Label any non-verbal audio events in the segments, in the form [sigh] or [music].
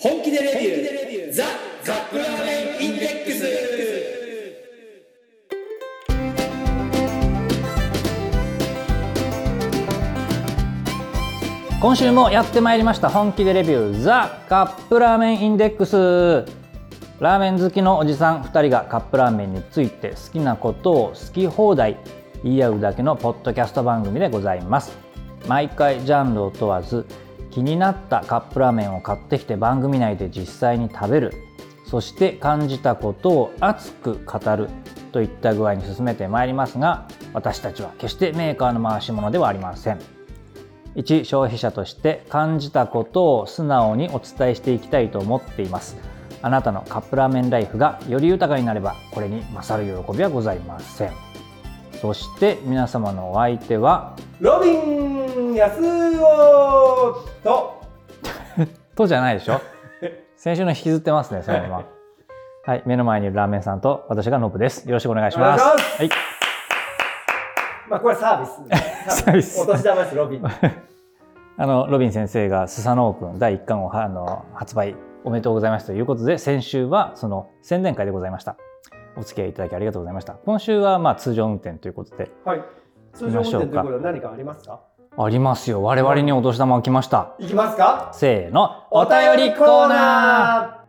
本気でレビュー。ザ・カップラー。メンインデックス。今週もやってまいりました本気でレビュー。ザ・カップラーメンインデックス。ラーメン好きのおじさん2人がカップラーメンについて好きなことを好き放題言い合うだけのポッドキャスト番組でございます。毎回ジャンルを問わず気になったカップラーメンを買ってきて番組内で実際に食べる。そして感じたことを熱く語るといった具合に進めてまいりますが私たちは決してメーカーの回し物ではありません。一消費者として感じたことを素直にお伝えしていきたいと思っています。あなたのカップラーメンライフがより豊かになればこれに勝る喜びはございません。そして皆様のお相手はロビン安尾と。[laughs] とじゃないでしょ？先週の引きずってますねそのまま。はい。目の前にいるラーメンさんと私がノブです。よろしくお願いします。はい。まあこれサービス。サービス。お年玉ですロビン。[laughs] あのロビン先生がスサノオくん第1巻をはあの発売おめでとうございますということで先週はその宣伝会でございましたお付き合いいただきありがとうございました。今週はまあ通常運転ということではい。通常運転ということは何かありますか？ありますよ。我々にお年玉が来ました。いきますか？せーの。お便りコーナー。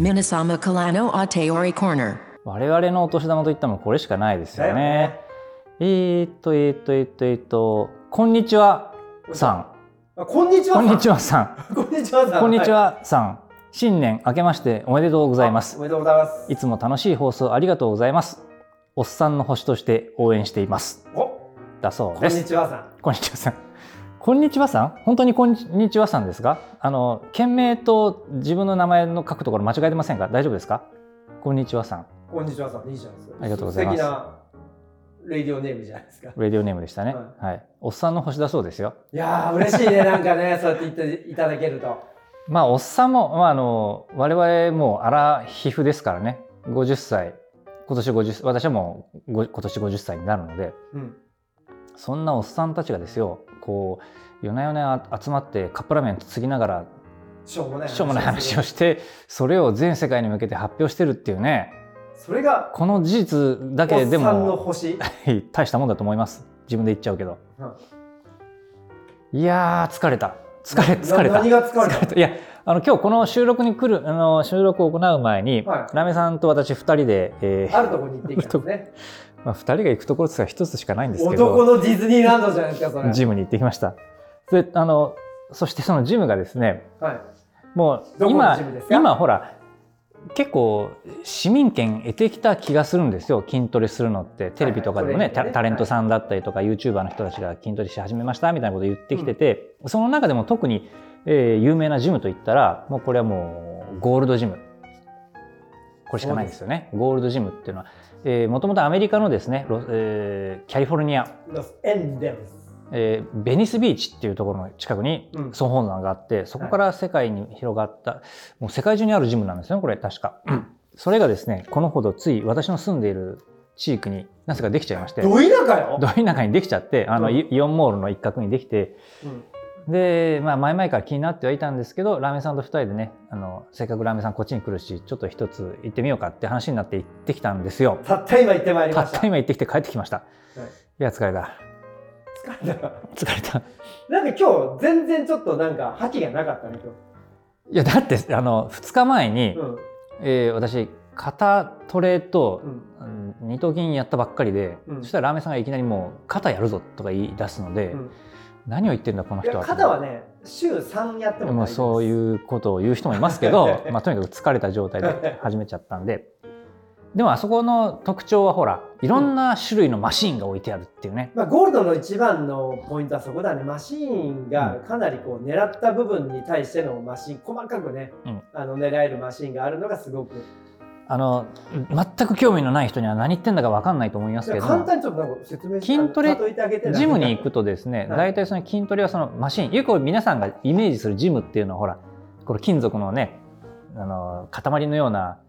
ー Minasama Kalano Ateori Corner. 我々のお年玉といったらもうこれしかないですよね。えーっとえーっとえーっとえーっとこんにちはさん。あこんにちはこんにちははさこんにちはさん。んこんにちはさん。新年明けましておめでとうございます。おめでとうございます。いつも楽しい放送ありがとうございます。おっさんの星として応援しています。おだそうこんです。にちはさん。こんにちはさん。こんにちはさん？本当にこんにちはさんですか？あの、件名と自分の名前の書くところ間違えてませんか？大丈夫ですか？こんにちはさん。こんにちはさん。いいじゃないですか。ありがとうございます。素敵なレディオネームじゃないですかラディオネームでしたね。ははい。おっさんの星だそうですよ。いやー嬉しいねなんかねそうやって言っていただけると [laughs] まあ、おっさんも、まあ、あの、我々もう荒皮膚ですからね。50歳。今年50、私はもうご今年50歳になるので、うんそんなおっさんたちがですよ、こう、夜な夜な集まってカップラーメンつぎながら、しょうもない話をして、それを全世界に向けて発表してるっていうね、それがこの事実だけでおっさんのも、星？[laughs] 大したもんだと思います。自分で言っちゃうけど。うんいやー、疲れた。疲れ、な疲れた。何が疲れた？いや、あの、今日この収録に来る、あの、収録を行う前に、はいラメさんと私二人で、えーあるところに行ってきたんですねまあ、二人が行くところって言ったら一つしかないんですけど、男のディズニーランドじゃないですかそれジムに行ってきました。で、あの、そしてそのジムがですね、はいもう今今ほら結構市民権得てきた気がするんですよ筋トレするのって。テレビとかでもね,タ、はいはいね。タレントさんだったりとか、YouTuber の人たちが筋トレし始めましたみたいなことを言ってきてて、その中でも特に、えー有名なジムといったらもうこれはもうゴールドジム。これしかないですよね。ゴールドジムっていうのは、えー、もともとアメリカのですね、ロえーキャリフォルニア、ロスエンデルスえーベニスビーチっていうところの近くにうん。総本山があって、そこから世界に広がった、もう世界中にあるジムなんですよね、これ確か。それがですね、このほどつい私の住んでいる地域になぜかできちゃいまして、ど田舎よ？ど田舎にできちゃって、あの、うん。イイオンモールの一角にできて、うん。で、まあ前々から気になってはいたんですけど、ラーメンさんと二人でね、あの、せっかくラーメンさんこっちに来るし、ちょっと一つ行ってみようかって話になって行ってきたんですよ。たった今行ってまいりたました。った今行ってきて帰ってきました。い。や、疲れた。疲れた疲れた。なんか今日全然ちょっとなんか覇気がなかったねいや、だって、あの、2日前に、今日えー私、肩トレとうんうんうん二頭筋やったばっかりで、うんそしたらラーメンさんがいきなりもう、肩やるぞとか言い出すので、うん何を言ってんだ、この人は。肩はね週3やってももそういうことを言う人もいますけど、[laughs] まあ、とにかく疲れた状態で始めちゃったんで。でもあそこの特徴はほらいろんな種類のマシーンが置いてあるっていうね、まあ、ゴールドの一番のポイントはそこだね。マシーンがかなりこう狙った部分に対してのマシーン細かくね、うん。あの狙えるマシーンがあるのがすごく。あの全く興味のない人には何言ってんだか分かんないと思いますけど。簡単にちょっとなんか説明筋トレ例えてあげて。ジムに行くとですね、はい。大体その筋トレはそのマシン。よく皆さんがイメージするジムっていうのはほらこれ金属のねあの塊のような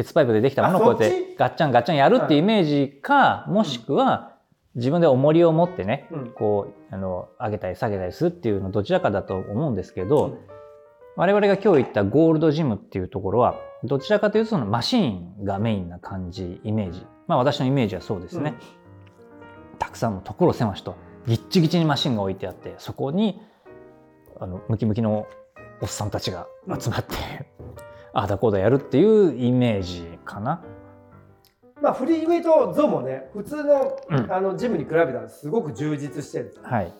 鉄パイプでできたものをこうやってガッチャンガッチャンやるっていうイメージか、もしくは自分で重りを持ってねうん。こうあの上げたり下げたりするっていうのどちらかだと思うんですけど、うん。我々が今日言ったゴールドジムっていうところはどちらかというとそのマシーンがメインな感じイメージ。まあ私のイメージはそうですね、たくさんの所狭しとぎっちぎちにマシンが置いてあってそこにあのムキムキのおっさんたちが集まって、ああだこうだやるっていうイメージかな。まあフリーウェイトゾーンもね普通の,、うん。あのジムに比べたらすごく充実してる。はい、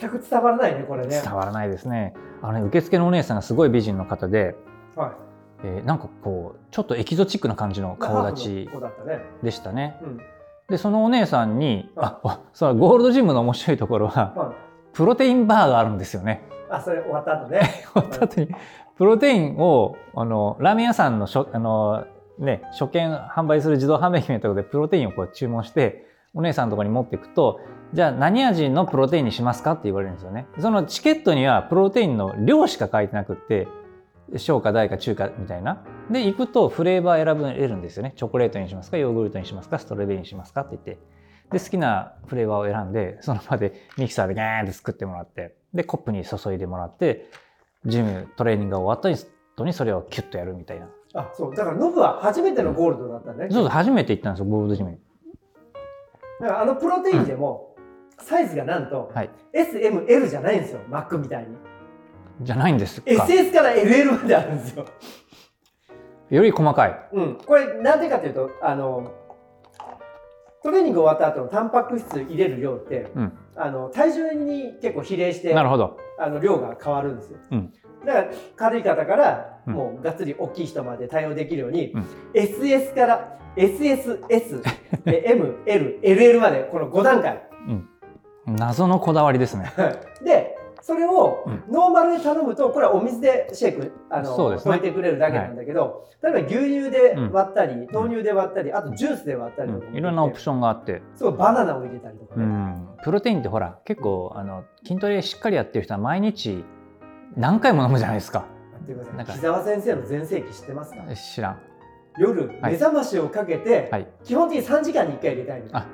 全く伝わらないねこれね。伝わらないですね。あのね受付のお姉さんがすごい美人の方で、はい。えーなんかこうちょっとエキゾチックな感じの顔立ちでしたね。うん。でそのお姉さんに、はい。ああそうゴールドジムの面白いところはまプロテインバーがあるんですよね。ああそれ終わった後ね。[laughs] 終わった後にプロテインをあのラーメン屋さんのあの、ね、初見販売する自動販売機のところでプロテインをこう注文してお姉さんのところに持っていくとじゃあ何味のプロテインにしますかって言われるんですよね。そのチケットにはプロテインの量しか書いてなくって小か大か中かみたいな。で行くとフレーバー選べるんですよね。チョコレートにしますかヨーグルトにしますかストロベリーにしますかって言って。で好きなフレーバーを選んでその場でミキサーでガーンって作ってもらってでコップに注いでもらってジムトレーニングが終わった後にそれをキュッとやるみたいな。あそうだからノブは初めてのゴールドだったね、そうそう初めて行ったんですよゴールドジムに。だからあのプロテインでもサイズがなんとはい SML じゃないんですよマックみたいにじゃないんですか。SS から LL まであるんですよより細かい。うん、これなんでかというとあのトレーニング終わった後のタンパク質入れる量って、うん。あの体重に結構比例してなるほど。あの量が変わるんですよ、うん。だから軽い方からうん。もうがっつり大きい人まで対応できるように、うん。SS から SSS で MLLL までこの5段階。謎のこだわりですね。[laughs] でそれをうん。ノーマルで頼むとこれはお水でシェイクあのそうですね。溶いてくれるだけなんだけど、例えば牛乳で割ったり、豆乳で割ったりあとジュースで割ったりとかいろんなオプションがあって、すごいバナナを入れたりとかうね、ん、プロテインってほら結構あの筋トレしっかりやってる人は毎日何回も飲むじゃないですか。なんか木澤先生の全盛期知ってますか？知らん。夜はい目覚ましをかけて、はい。基本的に3時間に1回入れたいの。あ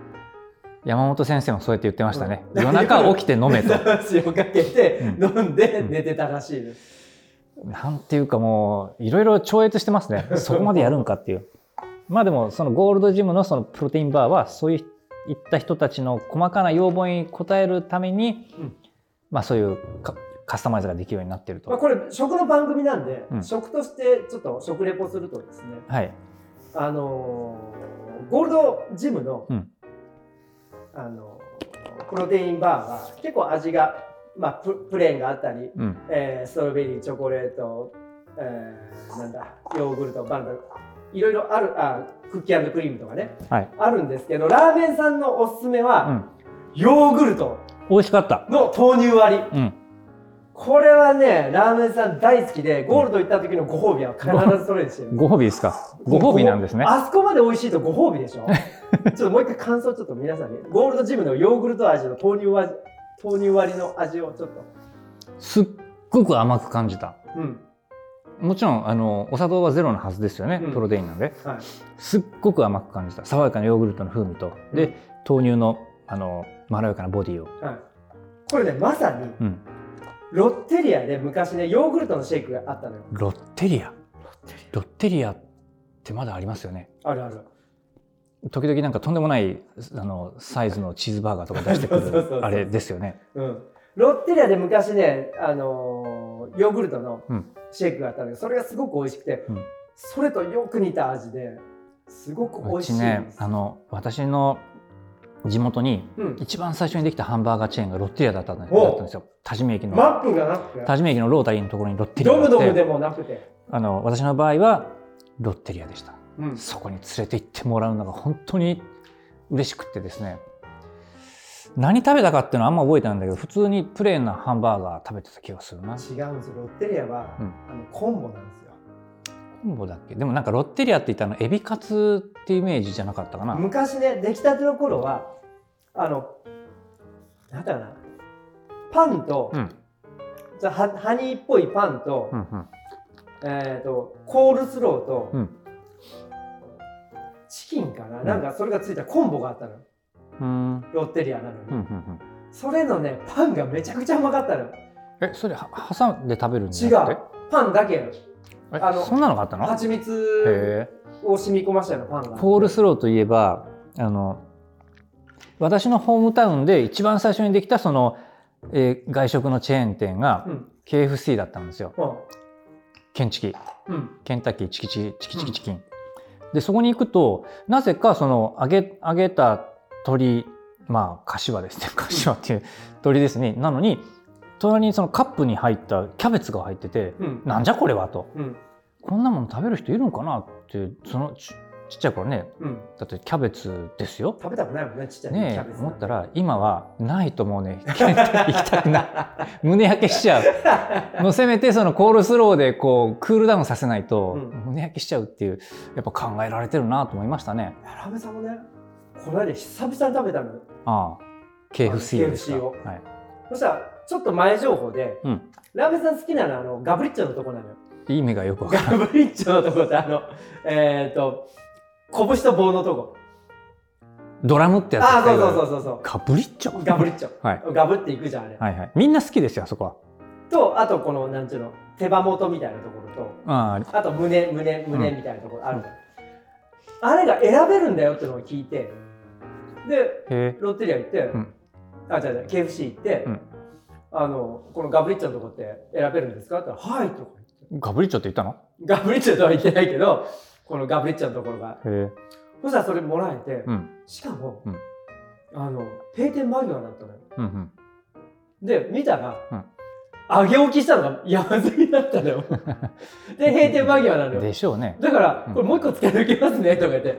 山本先生もそうやって言ってましたね。うん夜中起きて飲めとをかけてうん飲んでうん寝てたらしいです、なんていうかもういろいろ超越してますね。[laughs] そこまでやるんかっていう。まあでもそのゴールドジムのそのプロテインバーはそういった人たちの細かな要望に応えるために、うんまあそういうカカスタマイズができるようになってると。まあ、これ食の番組なんで、うん食としてちょっと食レポするとですねはい。あのーゴールドジムの、うんあのープロテインバーは結構味が、まあ、ププレーンがあったり、うん。えーストロベリーチョコレート、えーなんだヨーグルトバナナいろいろあるあクッキークリームとかねはい。あるんですけどラーメンさんのおすすめうは、ん。ヨーグルト美味しかった。の豆乳割りうん。これはねラーメンさん大好きでゴールド行った時のご褒美は必ずそれにしてるご褒美ですか？ご褒美なんですね。あそこまで美味しいとご褒美でしょ？[laughs] [laughs] ちょっともう一回感想ちょっと皆さんに。ゴールドジムのヨーグルト味の豆乳割り豆乳割りの味をちょっと。すっごく甘く感じた。うん。もちろんあのお砂糖はゼロのはずですよね、うん。プロテインなんで。はい。すっごく甘く感じた。爽やかなヨーグルトの風味と、で豆乳のあのまろやかなボディを、はい。これねまさにうん、ロッテリアで昔ねヨーグルトのシェイクがあったのよ。ロッテリア。ロッテリアってまだありますよね。あるある時々なんかとんでもないあのサイズのチーズバーガーとか出してくるあれですよね。うん。ロッテリアで昔ねあのーヨーグルトのうんシェイクがあったんだけどそれがすごく美味しくて、うん。それとよく似た味ですごく美味しいんですねあの私の地元にうん、一番最初にできたハンバーガーチェーンがロッテリアだったんですよ。多治見駅の、マップがなくて。多治見駅のロータリーのところにロッテリアドがあって。ムドムでもなくて、あの私の場合はロッテリアでしたうん。そこに連れて行ってもらうのが本当に嬉しくってですね。何食べたかっていうのはあんま覚えてないんだけど普通にプレーンなハンバーガー食べてた気がするな。違うんですよ。ロッテリアは、うん。あのコンボなんですよ。コンボだっけ？でもなんかロッテリアって言ったらエビカツっていうイメージじゃなかったかな。昔ね出来たての頃はあのなんだかな。パンと、うん。じゃあハハニーっぽいパンと,、うんうん。えー、とコールスローと、うん。チキンかな、ん。なんかそれがついたコンボがあったの、ううん。ロッテリアなのに、うんうんうん。それのねパンがめちゃくちゃうまかったの。よえそれは挟んで食べるんじ違ゃなくてう。パンだけあのそんなのがあったの？蜂蜜を染み込ましたよパンがコー。ルスローといえばあの私のホームタウンで一番最初にできたその、えー外食のチェーン店がうん。KFC だったんですよ。ケンチキ。うん。ケンタッキーチキチチキチキチキン、でそこに行くとなぜかその揚げ揚げた鶏まあ柏ですね。[laughs] 柏っていう鶏ですね。なのに隣にそのカップに入ったキャベツが入っててうん。なんじゃこれはと。うん。こんなもの食べる人いるのかなってそのちちっちゃい頃ねうん。だってキャベツですよ。食べたくないもんねちっちゃいキねャベツえ思ったら今はないともうね。行きたくない胸焼けしちゃう。もうせめてそのコールスローでこうクールダウンさせないとうん。胸焼けしちゃうっていうやっぱ考えられてるなと思いましたね。ラーメンさんもねこの間久々に食べたのよ。ああ KFC ですか。KFC をはい、そしたらちょっと前情報で、うん。ラーメンさん好きなのはあのガブリッチョのとこなのよ。意味がよくわからないガブリッチョのとこってあのえっ、と拳と棒のとこ。ドラムってやつ。ああそうそううそうそうそう。カブリッチョ。ガブリッチョ。はい。ガブっていくじゃんあれ、はいはい。みんな好きですよあそこは。とあとこのなんちゅうの手羽元みたいなところとあああと胸胸胸みたいなところあるじゃん、あれが選べるんだよってのを聞いてでロッテリア行って、ん。あ違う違う KFC 行って、うん。あのこのガブリッチョのとこって選べるんですかって言ったら「はい」とか言って。ガブリッチョって言ったの？ガブリッチョとは言ってないけどこのガブリッチョのところが。そしたらそれもらえて、うん。しかも、うん。あの閉店間際だったのよ。うんうん。で見たら、うん。揚げ置きしたのが山積みだったのよ。[laughs] で閉店間際なのよ。でしょうね。だから、うん。これもう一個つけ抜けますねとか言って。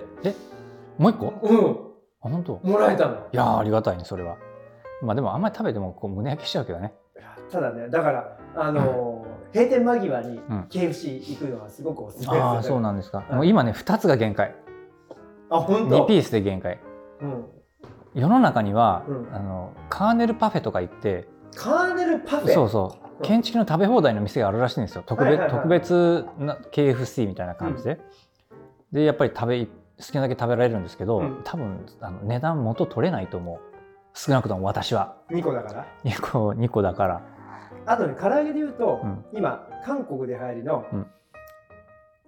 もう一個？うん。あ本当？もらえたの。いやーありがたいねそれは。まあでもあんまり食べてもこう胸焼けしちゃうけどね。ただねだからあのー閉店間際にうん。KFC 行くのはすごくおすすめですよ、ああそうなんですか、はい。もう今ね2つが限界。2あ本当？ピースで限界。うん、世の中には、うん。あのカーネルパフェとか言ってカーネルパフェ？そうそう。うん。建築の食べ放題の店があるらしいんですよ。特別,、特別な KFC みたいな感じで、でやっぱり食べ好きなだけ食べられるんですけど、うん。多分あの値段元取れないと思う。少なくとも私は。2個だから？2個 ,2 個だからあとね唐揚げで言うと、うん。今韓国で流行りの、うん。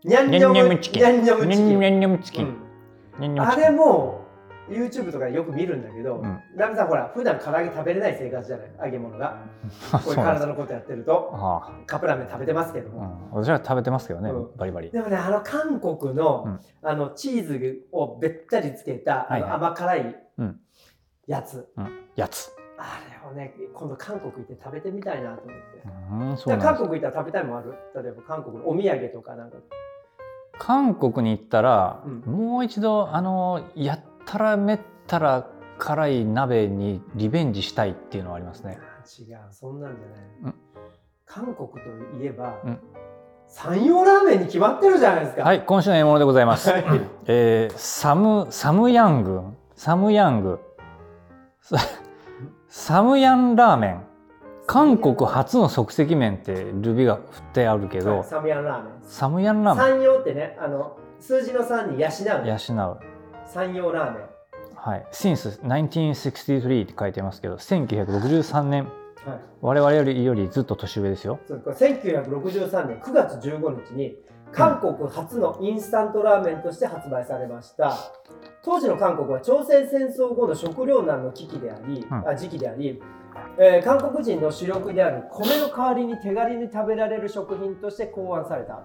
ニャンニョムチキン。ニャンニョムチキン。ニャンニャンニャンチキン、あれも YouTube とかでよく見るんだけど、うんラミさんほら普段唐揚げ食べれない生活じゃない揚げ物があこういうそうなんです体のことやってるとあカップラーメン食べてますけどあ、も、うん、私は食べてますけどね、うんバリバリでもねあの韓国の,、うんあのチーズをべったりつけた、あの甘辛いうんやつ、うん、やつあれをね今度韓国行って食べてみたいなと思って。うん韓国行ったら食べたいもんある？例えば韓国のお土産とかなんか。韓国に行ったら、うん。もう一度あのやったらめったら辛い鍋にリベンジしたいっていうのはありますね。違う。そんなんじゃない、うん。韓国といえば、うん。山陽ラーメンに決まってるじゃないですか。はい今週の獲物でございます、はい。えーサムサムヤング。サムヤング。さサムヤンラーメン。韓国初の即席麺ってルビが振ってあるけど、はいサムヤンラーメン。サムヤンラーメ山陽ってねあの数字の3に養う。ン養う。山陽ラーメン。はい、Since 1963って書いてますけど1963年。はい、我々よりよりずっと年上ですよ。そうこれ1963年9月15日に韓国初のインスタントラーメンとして発売されました。当時の韓国は朝鮮戦争後の食糧難の危機であり、うん。あ時期であり、えー韓国人の主力である米の代わりに手軽に食べられる食品として考案された、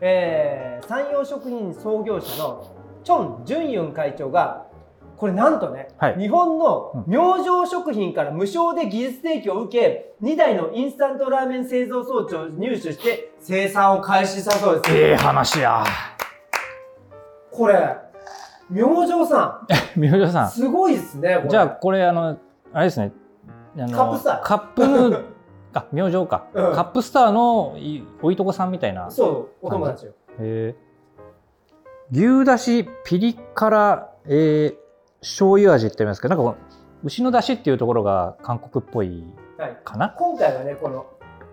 えー山陽食品創業者のチョン・ジュンユン会長がこれなんとね、はい。日本の明星食品から無償で技術提供を受け2台のインスタントラーメン製造装置を入手して生産を開始したそうです。ええ話や。これ明星さ明星さん。すごいですねじゃあこれあのあれですね。あのカップスター。カップヌー [laughs] あ明星か、うん。カップスターのいおいとこさんみたいな。そうお友達よ。へえ。牛だしピリ辛、えー、醤油味って言いますけどなんかこの牛のだしっていうところが韓国っぽいはい。かな？今回はねこの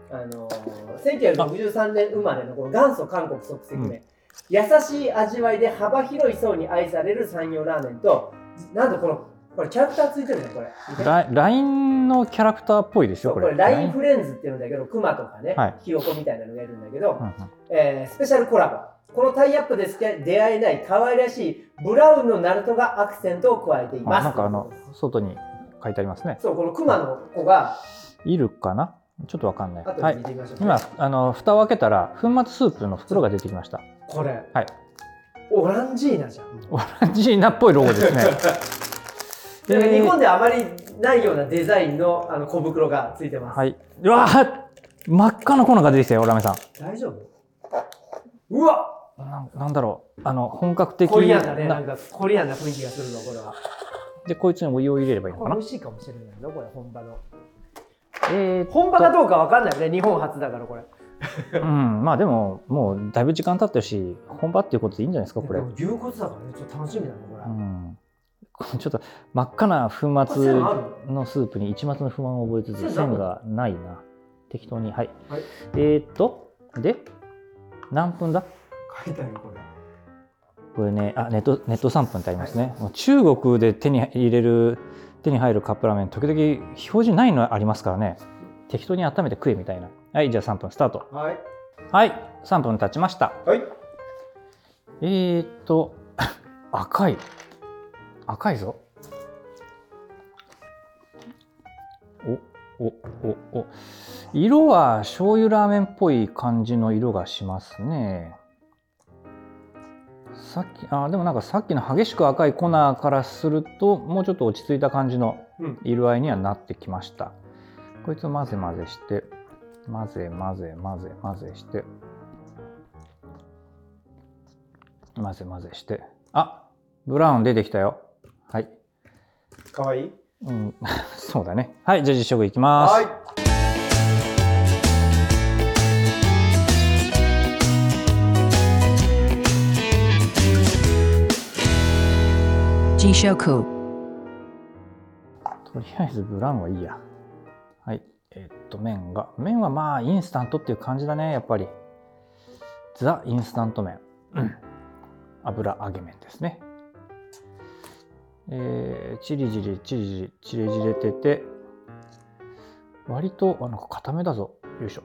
あのー、1963年生まれのこの元祖韓国即席麺、優しい味わいで幅広い層に愛される山陽ラーメンとなんとこのこれキャラクターついてるねこれ。LINE のキャラクターっぽいですよこれこれ。LINE フレンズっていうんだけどクマとかね、はい。ヒヨコみたいなのがいるんだけど、うんうん。えースペシャルコラボこのタイアップでしか出会えない可愛らしいブラウンのナルトがアクセントを加えています。あなんかあの外に書いてありますね。そうこのクマの子がいるかな？ちょっとわかんない。後はい。今あの蓋を開けたら粉末スープの袋が出てきました。これ。はい。オランジーナじゃん。オランジーナっぽいロゴですね。なんかえー。日本であまりないようなデザインのあの小袋がついてます、はい。うわー真っ赤な粉が出てきたよラメさん。大丈夫？うわなんなんだろう。あの本格的コリアンだねな。なんかコリアンな雰囲気がするのこれは。でこいつにお湯を入れればいいのかな？美味しいかもしれないのこれ本場の。えー本場かどうかわかんないよね日本初だからこれ。うんまあでももうだいぶ時間経ってるし本場っていうことでいいんじゃないですかこれ。牛骨だからねちょっと楽しみだねこれ、うん。[laughs] ちょっと真っ赤な粉末の？スープに一末の不満を覚えつつ線線がないな。適当にはい、はい。えーっとで何分だ？書いてあるよこれ。これねあネットネット3分ってありますね、もう中国で手に入れる手に入るカップラーメン時々表示ないのありますからね。適当に温めて食えみたいな。はいじゃあ3分スタート。はい。はい3分経ちました。はい。えー、っと [laughs] 赤い。赤いぞ。おおおお。色は醤油ラーメンっぽい感じの色がしますねさっきあでもなんかさっきの激しく赤い粉からするともうちょっと落ち着いた感じのうん。色合いにはなってきました。こいつを混ぜ混ぜして混ぜ混ぜ混ぜ混ぜして混ぜ混ぜして。あブラウン出てきたよ。はい。かわいい。うん。[laughs] そうだね。はいじゃあ実食いきます。はい Jishoku. とりあえずブランはいいや。はいえっと麺が。麺はまあインスタントっていう感じだねやっぱり。ザ・インスタント麺、うん。油揚げ麺ですね。えー、チリジリチリジリチリジれてて割とあなんか固めだぞ。よいしょ。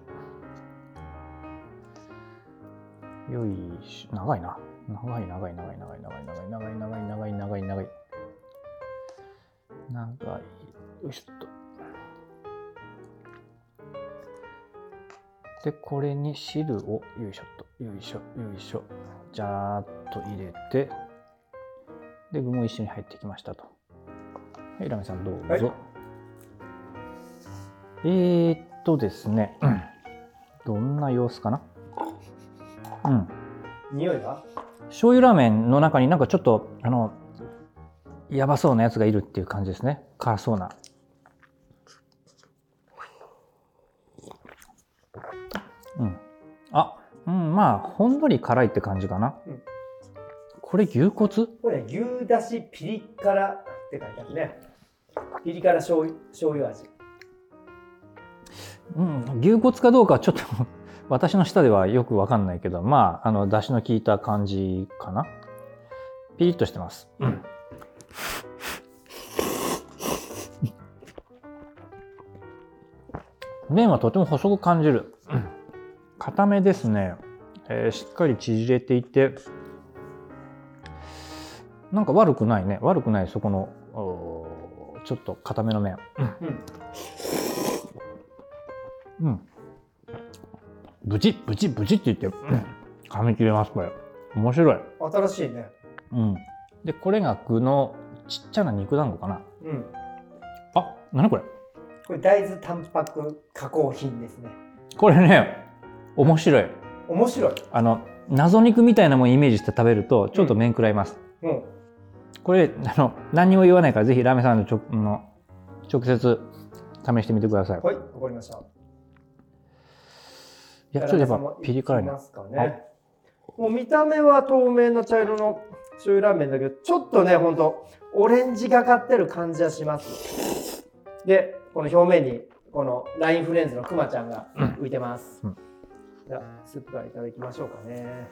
よいしょ。長いな。長い長い長い長い長い長い長い長い長い長い長い長い。よいしょっと。でこれに汁をよいしょっとよいしょよいしょ。ジャーっと入れて。で具も一緒に入ってきましたと。はいラメさんどうぞ、はい。えー、っとですね、どんな様子かな？うん。匂いは？醤油ラーメンの中になんかちょっとあのやばそうなやつがいるっていう感じですね。辛そうな。うん。あうんまあほんのり辛いって感じかな、うん。これ牛骨？これ牛だしピリ辛って書いてあるね。ピリ辛醤油醤油味。うん牛骨かどうかはちょっと私の舌ではよくわかんないけどまああの出汁の効いた感じかな？ピリッとしてます、うん。麺はとても細く感じる。固めですね、えーしっかり縮れていてなんか悪くないね。悪くないそこのちょっと固めの麺。うん。うん。ブチッブチッブチッって言って、噛み切れますこれ。面白い、新しいね。うん、でこれが具のちっちゃな肉団子かな。うん。あ何これ？これ大豆タンパク加工品ですね。これね面白い。面白い。あの謎肉みたいなもんイメージして食べるとちょっと麺食らいます、うん。これあの何にも言わないからぜひラーメンさんのちょの直接試してみてください、い。はいわかりましたやちょっとやっぱピリ辛いな。ますかねもう見た目は透明な茶色の醤油ラーメンだけどちょっとねほんとオレンジがかってる感じはします。でこの表面にこのラインフレンズのクマちゃんが浮いてます、うん。じゃあスープからいただきましょうかね。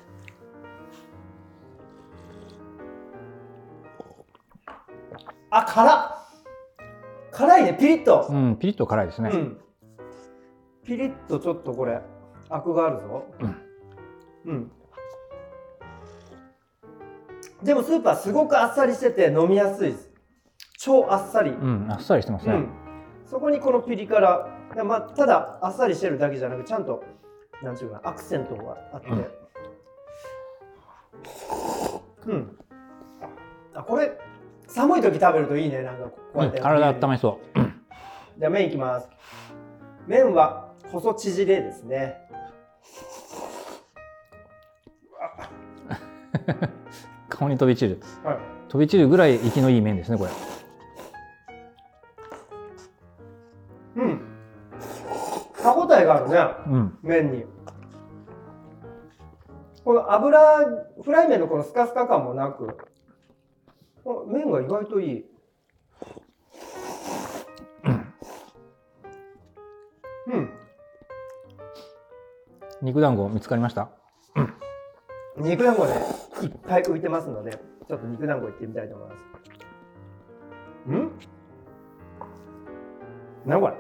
赤辛っ。辛いねピリッと、うんピリッと辛いですね、うん、ピリッとちょっとこれアクがあるぞ。うん、でもスープはすごくあっさりしてて飲みやすいです。超あっさり、うんあっさりしてますね、うん、そこにこのピリ辛。まあ、ただあっさりしてるだけじゃなくちゃんとなんていうかなアクセントがあって。うん、あこれ寒い時食べるといいね。なんかこううんやって、体温めそう。じゃあ麺いきます。麺は細縮れですね [laughs] 顔に飛び散る。はい。飛び散るぐらい生きのいい麺ですねこれ。うん。歯ごたえがあるね。うん。麺に。この油フライ麺のこのスカスカ感もなく。麺が意外といい。うん。肉団子見つかりました？肉団子ねいっぱい浮いてますのでちょっと肉団子いってみたいと思います。うん？何これ？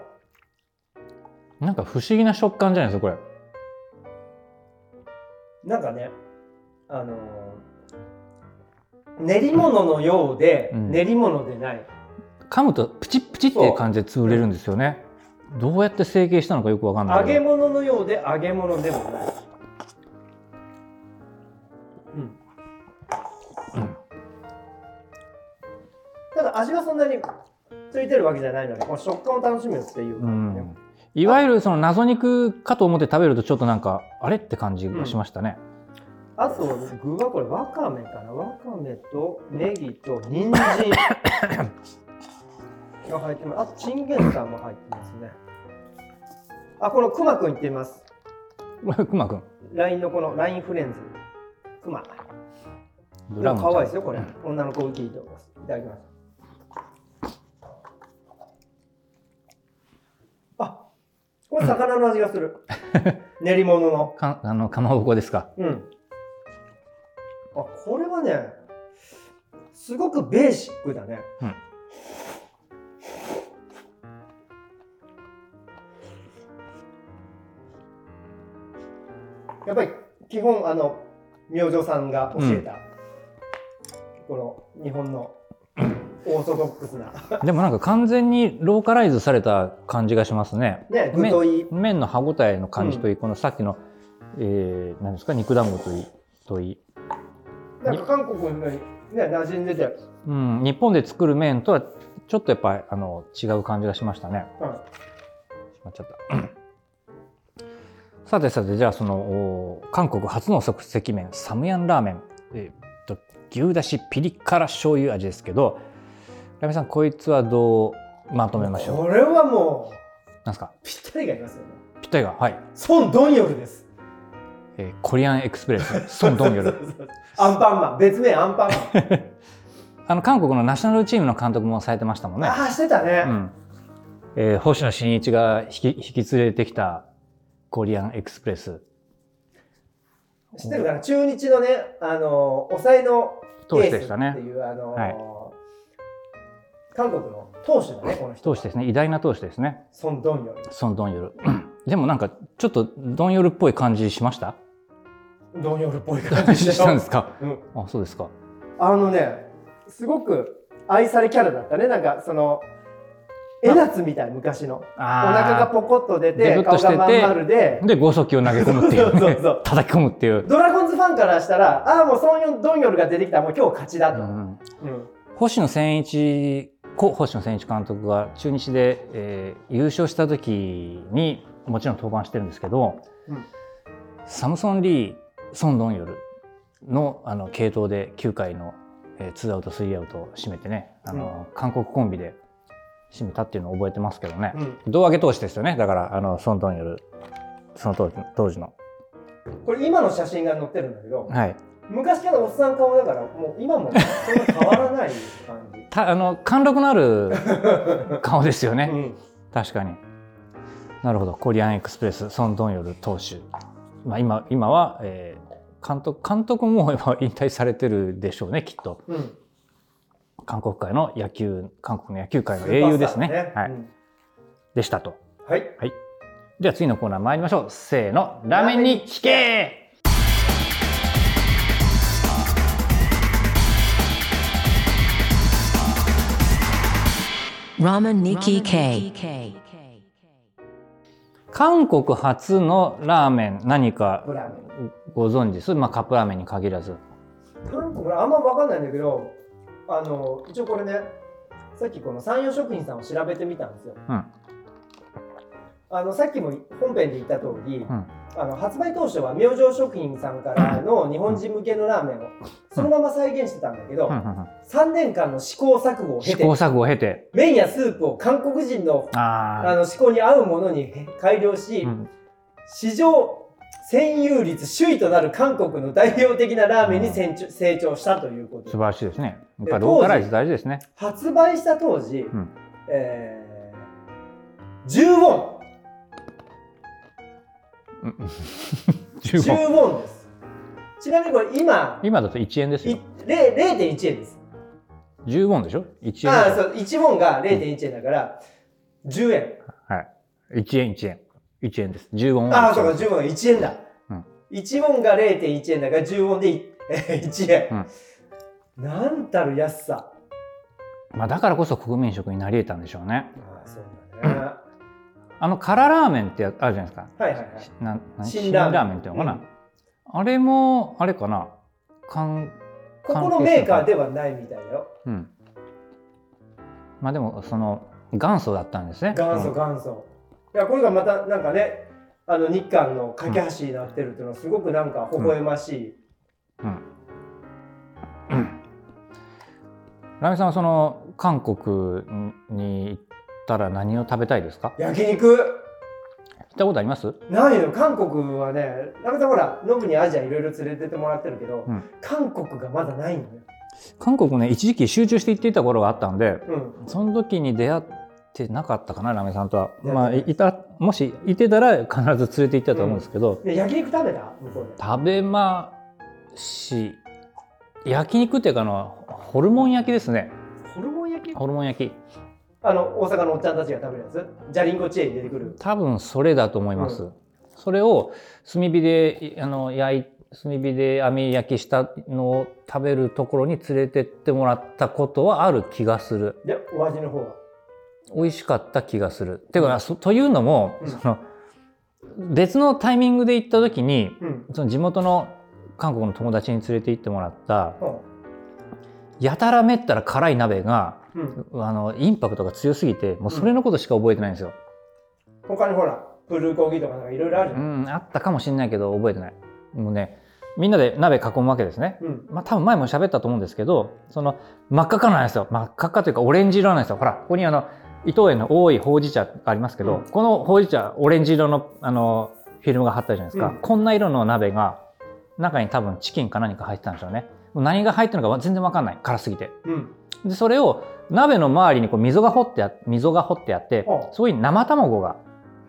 なんか不思議な食感じゃないですかこれ。なんかねあのー練り物のようで、うん。練り物でない。噛むとプチップチっていう感じで潰れるんですよね。どうやって成形したのかよくわかんない揚げ物のようで揚げ物でもない。味はそんなについてるわけじゃないので、この食感を楽しむっていうう感じねんいわゆるその謎肉かと思って食べるとちょっとなんかあれって感じがしましたね、あと具はこれわかめかな。わかめとネギと人参 [coughs] が入ってます。あとチンゲンサンも入ってますね。あ、このくまくんいってみます。[laughs] くまくん LINE のこの LINE フレンズ。くま。ブラウン可愛いですよ、これ。女の子受けいいと思います。いただきます。これ魚の味がする。[laughs] 練り物の。かあのかまぼこですかうん。あ、これはね、すごくベーシックだね。うんやっぱり基本あの明星さんが教えた、この日本のオーソドックスな。でもなんか完全にローカライズされた感じがしますね。ね麺の歯ごたえの感じといい、このさっきの、えー、何ですか？肉団子といいといい、なんか韓国にね馴染んでて、うん、日本で作る麺とはちょっとやっぱりあの違う感じがしましたね。うんしまっちゃった。[coughs] さてさてじゃあそのお韓国初の即席麺サムヤンラーメン、えー、と牛だしピリ辛醤油味ですけどラミさんこいつはどうまとめましょう？これはもなんですか？うぴったりがいますよね。ぴったりがはい、ソン・ドンヨルです。えーコリアンエクスプレス。ソン・ドンヨル。[laughs] アンパンマン。別名アンパンマン。[laughs] あの韓国のナショナルチームの監督もされてましたもんね。ああしてたね、うん。えー星野真一が引き引き連れてきたコリアンエクスプレス。知ってるかな？中日のねあの抑えの投手でしたね。っていうあの、はい韓国の投手だねこの人投手ですね。偉大な投手ですね。ソン・ドンヨル。ソン・ドンヨル。[clears throat] でもなんかちょっとドンヨルっぽい感じしました？ドンヨルっぽい感じでし [laughs] たんですか？うん、あそうですか。あのねすごく愛されキャラだったね。なんかその江夏みたい昔の。お腹があポコッと出デてててがまん丸で。ーで剛速球を投げ込むっていう,、ね、そうそうそう。叩き込むっていう、ドラゴンズファンからしたらああもうソンヨンドンヨルが出てきたらもう今日勝ちだと、うんうん。星野千一故星野千一監督が中日で、えー優勝した時にもちろん登板してるんですけど、うん。サムソン・リーソン・ドンヨルのあの系統で9回の、えー、2アウト3アウトを締めてねあの、韓国コンビで締めたっていうのを覚えてますけどね、うん。胴上げ投手ですよね。だからあのソン・ドンヨルその当時当時の。これ今の写真が載ってるんだけどはい、昔からおっさん顔だからもう今もそんな変わらない感じ、[laughs] たあの貫禄のある [laughs] 顔ですよね。うん。確かに。なるほど。コリアンエクスプレスソン・ドンヨル投手、まあ、今今は、えー監督監督も今引退されてるでしょうねきっと。うん。韓国界の野球韓国の野球界の英雄ですねスーパースターはい、でしたと。うんはい。では次のコーナー参りましょう。せーの。ラーメンに聞け韓国初のラーメン何か。ご存知？ですまあカップラーメンに限らず韓国あんま分かんないんだけど、あの一応これね、さっきこの山陽食品さんを調べてみたんですよ。うんあのさっきも本編で言った通り、ん。あの発売当初は明星食品さんからの日本人向けのラーメンをそのまま再現してたんだけど、うんうんうん。3年間の試行錯誤を経て試行錯誤を経て。麺やスープを韓国人のああの思考に合うものに改良し、あ、うん。市場占有率首位となる韓国の代表的なラーメンに成長成長したということ。素晴らしいですね。やっぱローカライズ大事ですね。発売した当時、ん。えー、10ウォン15 10ウォンです。ちなみにこれ今。今だと1円ですいよ0 0.1円です。10ウォンでしょ？1円。ああそう。1ウォンが0.1円だから10円。はい。1円1円。1円です。10ウォンああそうか1 10ウォンが1円だ、うん。1ウォンが0.1円だから10ウォンでい1 [laughs] 円、なんたる安さ。まあ、だからこそ国民食になり得たんでしょうね。ああそうあの辛ラーメンってあるじゃないですか。はいはいはい。辛ラーメン。辛ラーメンっていうのかな、あれもあれかな。韓ここのメーカーではないみたいだようん。まあでもその元祖だったんですね。元祖うん。元祖。いやこれがまたなんかねあの日韓の架け橋になってるっていうのはすごくなんか微笑ましい、うん。ラーメンさんはその韓国に行ったら何を食べたいですか？焼肉。行ったことあります？ないの韓国はねなかなかほらノブにアジアいろいろ連れてってもらってるけど、うん。韓国がまだないのよ、韓国ね一時期集中して行っていた頃があったんでうん、その時に出会ってなかったかなラーメンさんとは、まあ、いたもしいてたら必ず連れて行ったと思うんですけど、で焼肉食べた？向こうで。食べまし焼肉っていうかあのホルモン焼きですね。ホルモン焼き？ホルモン焼きあの大阪のおっちゃんたちが食べるやつ？ジャリンコチェーンに出てくる。多分それだと思います、うそれを炭火であの焼い炭火で網焼きしたのを食べるところに連れてってもらったことはある気がする。でお味の方は。美味しかった気がする。ていうか、そというのも、うん。その別のタイミングで行った時にうん。その地元の韓国の友達に連れて行ってもらったうん。やたらめったら辛い鍋がうん、あのインパクトが強すぎてもうそれのことしか覚えてないんですよ。他にほらプルコギとかなんかいろいろあるじうゃん、ん、あったかもしれないけど覚えてない。もうねみんなで鍋囲むわけですね。うん。まあ多分前も喋ったと思うんですけどその真っ赤っかなんですよ。真っ赤っかというかオレンジ色なんですよ。ほらここにあの伊藤園の多いほうじ茶がありますけど、うん。このほうじ茶オレンジ色のあのフィルムが貼ってあるじゃないですか、うん。こんな色の鍋が中に多分チキンか何か入ってたんでしょうね。もう何が入ってるのか全然わかんない。辛すぎて。うん。でそれを鍋の周りにこう溝が掘ってあ溝が掘ってあってあそこに生卵が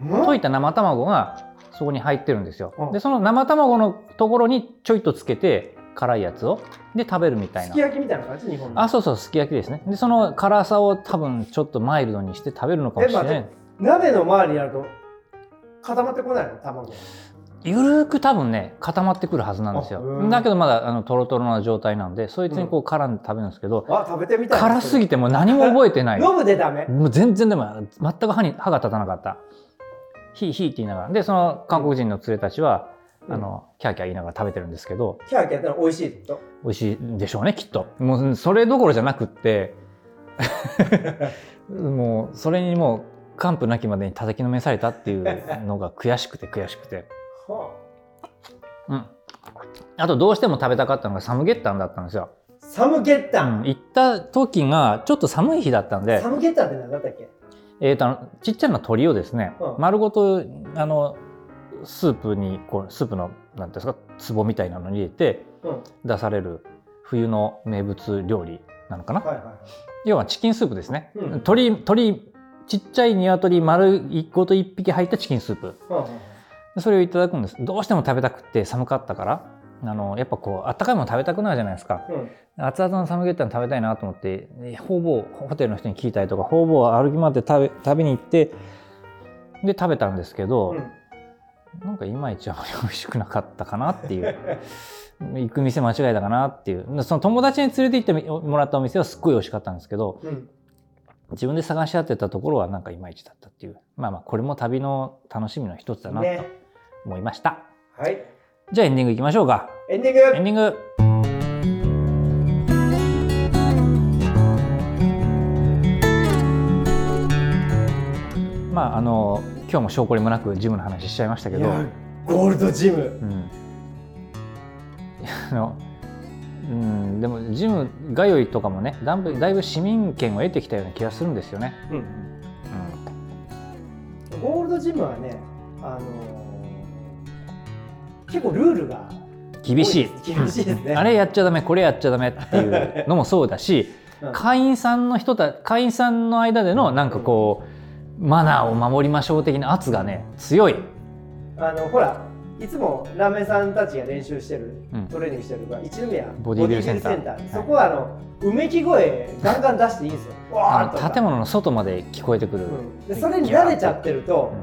うん溶いた生卵がそこに入ってるんですよ。うんでその生卵のところにちょいとつけて辛いやつをで食べるみたいな。すき焼きみたいな感じ？日本の。あそうそうすき焼きですね。でその辛さを多分ちょっとマイルドにして食べるのかもしれない。鍋の周りにやると固まってこないの？卵ゆるーく多分ね固まってくるはずなんですよ。あうん。だけどまだあのトロトロな状態なんでそいつにこう絡んで食べるんですけど、あ食べてみたい辛すぎてもう何も覚えてない。飲むでダメ。もう全然でも全く歯に歯が立たなかった。ヒーヒーって言いながら。でその韓国人の連れたちは、うん。あのキャーキャー言いながら食べてるんですけどキャーキャーやったら美味しいってこ美味しいんでしょうねきっと。もうそれどころじゃなくって [laughs] もうそれにもう完膚なきまでに叩きのめされたっていうのが悔しくて悔しくて、とはうん、あとどうしても食べたかったのがサムゲッタンだったんですよ、あサムゲッうタン、ん、行った時がちょっと寒い日だったんで。サムゲッタンって何だったっけ？えー、とちっちゃな鶏をですね、うん。丸ごとあのスープにこうスープのなんですか壺みたいなのに入れてうん。出される冬の名物料理なのかな、はいはい要はチキンスープですね、うん。鶏鶏ちっちゃい鶏丸一個と一匹入ったチキンスープ。うんうんでそれをいただくんです。どうしても食べたくって寒かったから。あのやっぱこうあったかいもの食べたくなるじゃないですか。うん。熱々のサムゲタン食べたいなと思ってで方々ホテルの人に聞いたりとか方々歩き回って食べ食べに行ってで食べたんですけど、うん。なんかいまいちあまり美味しくなかったかなっていう。[laughs] 行く店間違えたかなっていう。その友達に連れて行ってもらったお店はすっごい美味しかったんですけどうん。自分で探し当てたところはなんかいまいちだったっていう。まあまあこれも旅の楽しみの一つだなと。ね思いました、はい。じゃあエンディングいきましょうか。エンディング。エンディング。まああの今日も証拠りもなくジムの話しちゃいましたけど、ゴールドジム。うん、あのうんでもジム通いとかもねだいぶだいぶ市民権を得てきたような気がするんですよね。うん。うん。ゴールドジムはねあのー結構ルールが厳しい。厳しいですね。あれやっちゃダメこれやっちゃダメっていうのもそうだし、うん。会員さんの人た会員さんの間でのなんかこうマナーを守りましょう的な圧がね強い。あのほらいつもラーメンさんたちが練習してる、うん。トレーニングしてるのが一宮ボディビルセンター。そこはあのうめき声ガンガン出していいんですよ。建物の外まで聞こえてくる、うん。でそれに慣れちゃってると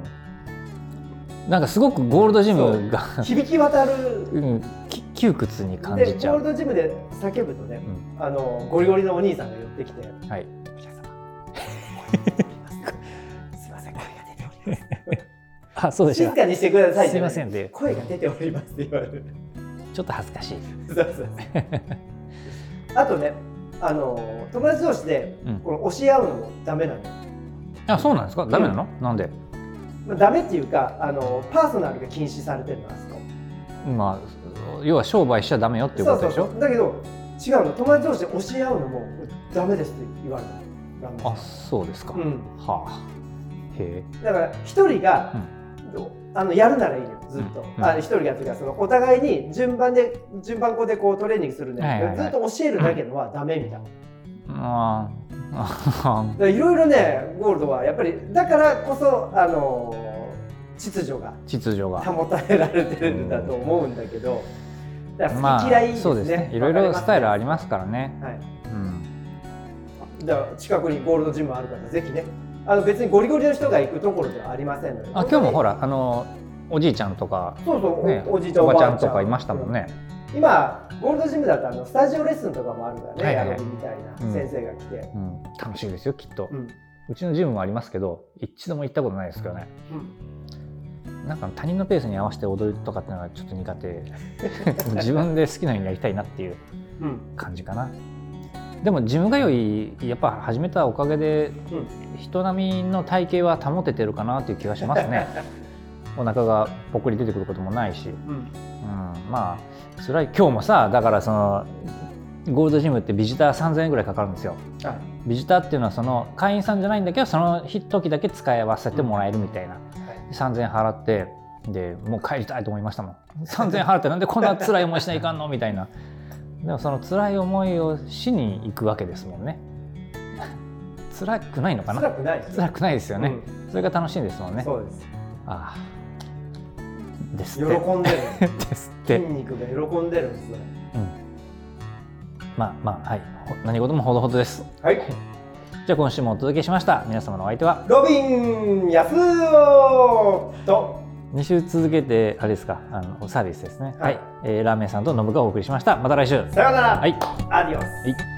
なんかすごくゴールドジムが、[laughs] 響き渡る。うん、き窮屈に感でじちゃう。ゴールドジムで叫ぶとね、あのゴリゴリのお兄さんが寄ってきてうんはい、「お客様。[laughs] すいません声が出ております」あそうでした。静かにしてくださいすいませんで。声が出ておりますって言われる。ちょっと恥ずかしい。あとねあの友達同士でうん。この押し合うのもダメなの。よ、あそうなんですか？ダメなの、なんで？まあ、ダメっていうかあのパーソナルが禁止されてるのあそこ。まあ要は商売しちゃダメよっていうことでしょ？そうそうだけど違うの。友達同士で押し合うのもダメですって言われるのラーメンさんあそうですか、うん。はあ。へえ。だから一人が、あのやるならいいのよずっと、うん。あの一人がというかそのお互いに順番で順番こでこうトレーニングするんだけど、ずっと教えるだけのはダメみたいな。ああ [laughs] いろいろねゴールドはやっぱりだからこそあの秩序が秩序が。保たれられてるんだと思うんだけどだからま好き嫌いね、あそうですね。いろいろスタイルありまますからね。す、はい、うん。だから近くにゴールドジムあるからぜひね。あの別にゴリゴリの人が行くところではありませんので。あ今日もほららあのおじいちゃんとかそうそう、ねおおじいちゃんおばちゃあんとかいましたもんね、今ゴールドジムだとあのスタジオレッスンとかもあるからね、はいはい。みたいな先生が来て、うん、楽しいですよきっと、ううんちのジムもありますけど一度も行ったことないですけどね、なんか他人のペースに合わせて踊るとかっていうのがちょっと苦手。[laughs] 自分で好きなようにやりたいなっていううん。感じかな。でもジム通いやっぱ始めたおかげでうん。人並みの体型は保ててるかなっていう気がしますね。[laughs] お腹がぽっくり出てくることもないし、うんうん、まあ辛い。今日もさだからそのゴールドジムってビジター3000円ぐらいかかるんですよ。はい。ビジターっていうのはその会員さんじゃないんだけどその時だけ使い合わせてもらえるみたいな、3000円払ってでもう帰りたいと思いましたもん。3000円払ってなんでこんな辛い思いしないかんのみたいな。でもその辛い思いをしに行くわけですもんね。辛くないのかな？辛くないです辛くないですよね、うん。それが楽しいんですもんね。そうです。ああです喜って。んでる。[laughs] ですって。筋肉が喜んでるんですね。まあまあはい。ほ何事もほどほどです。はい。じゃあ今週もお届けしました。皆様のお相手は？ロビン安男と。2週続けてあれですか？あのサービスですね。はい。はい、えーラーメンさんとノブがお送りしました。また来週。さようなら、はい。アディオス。はい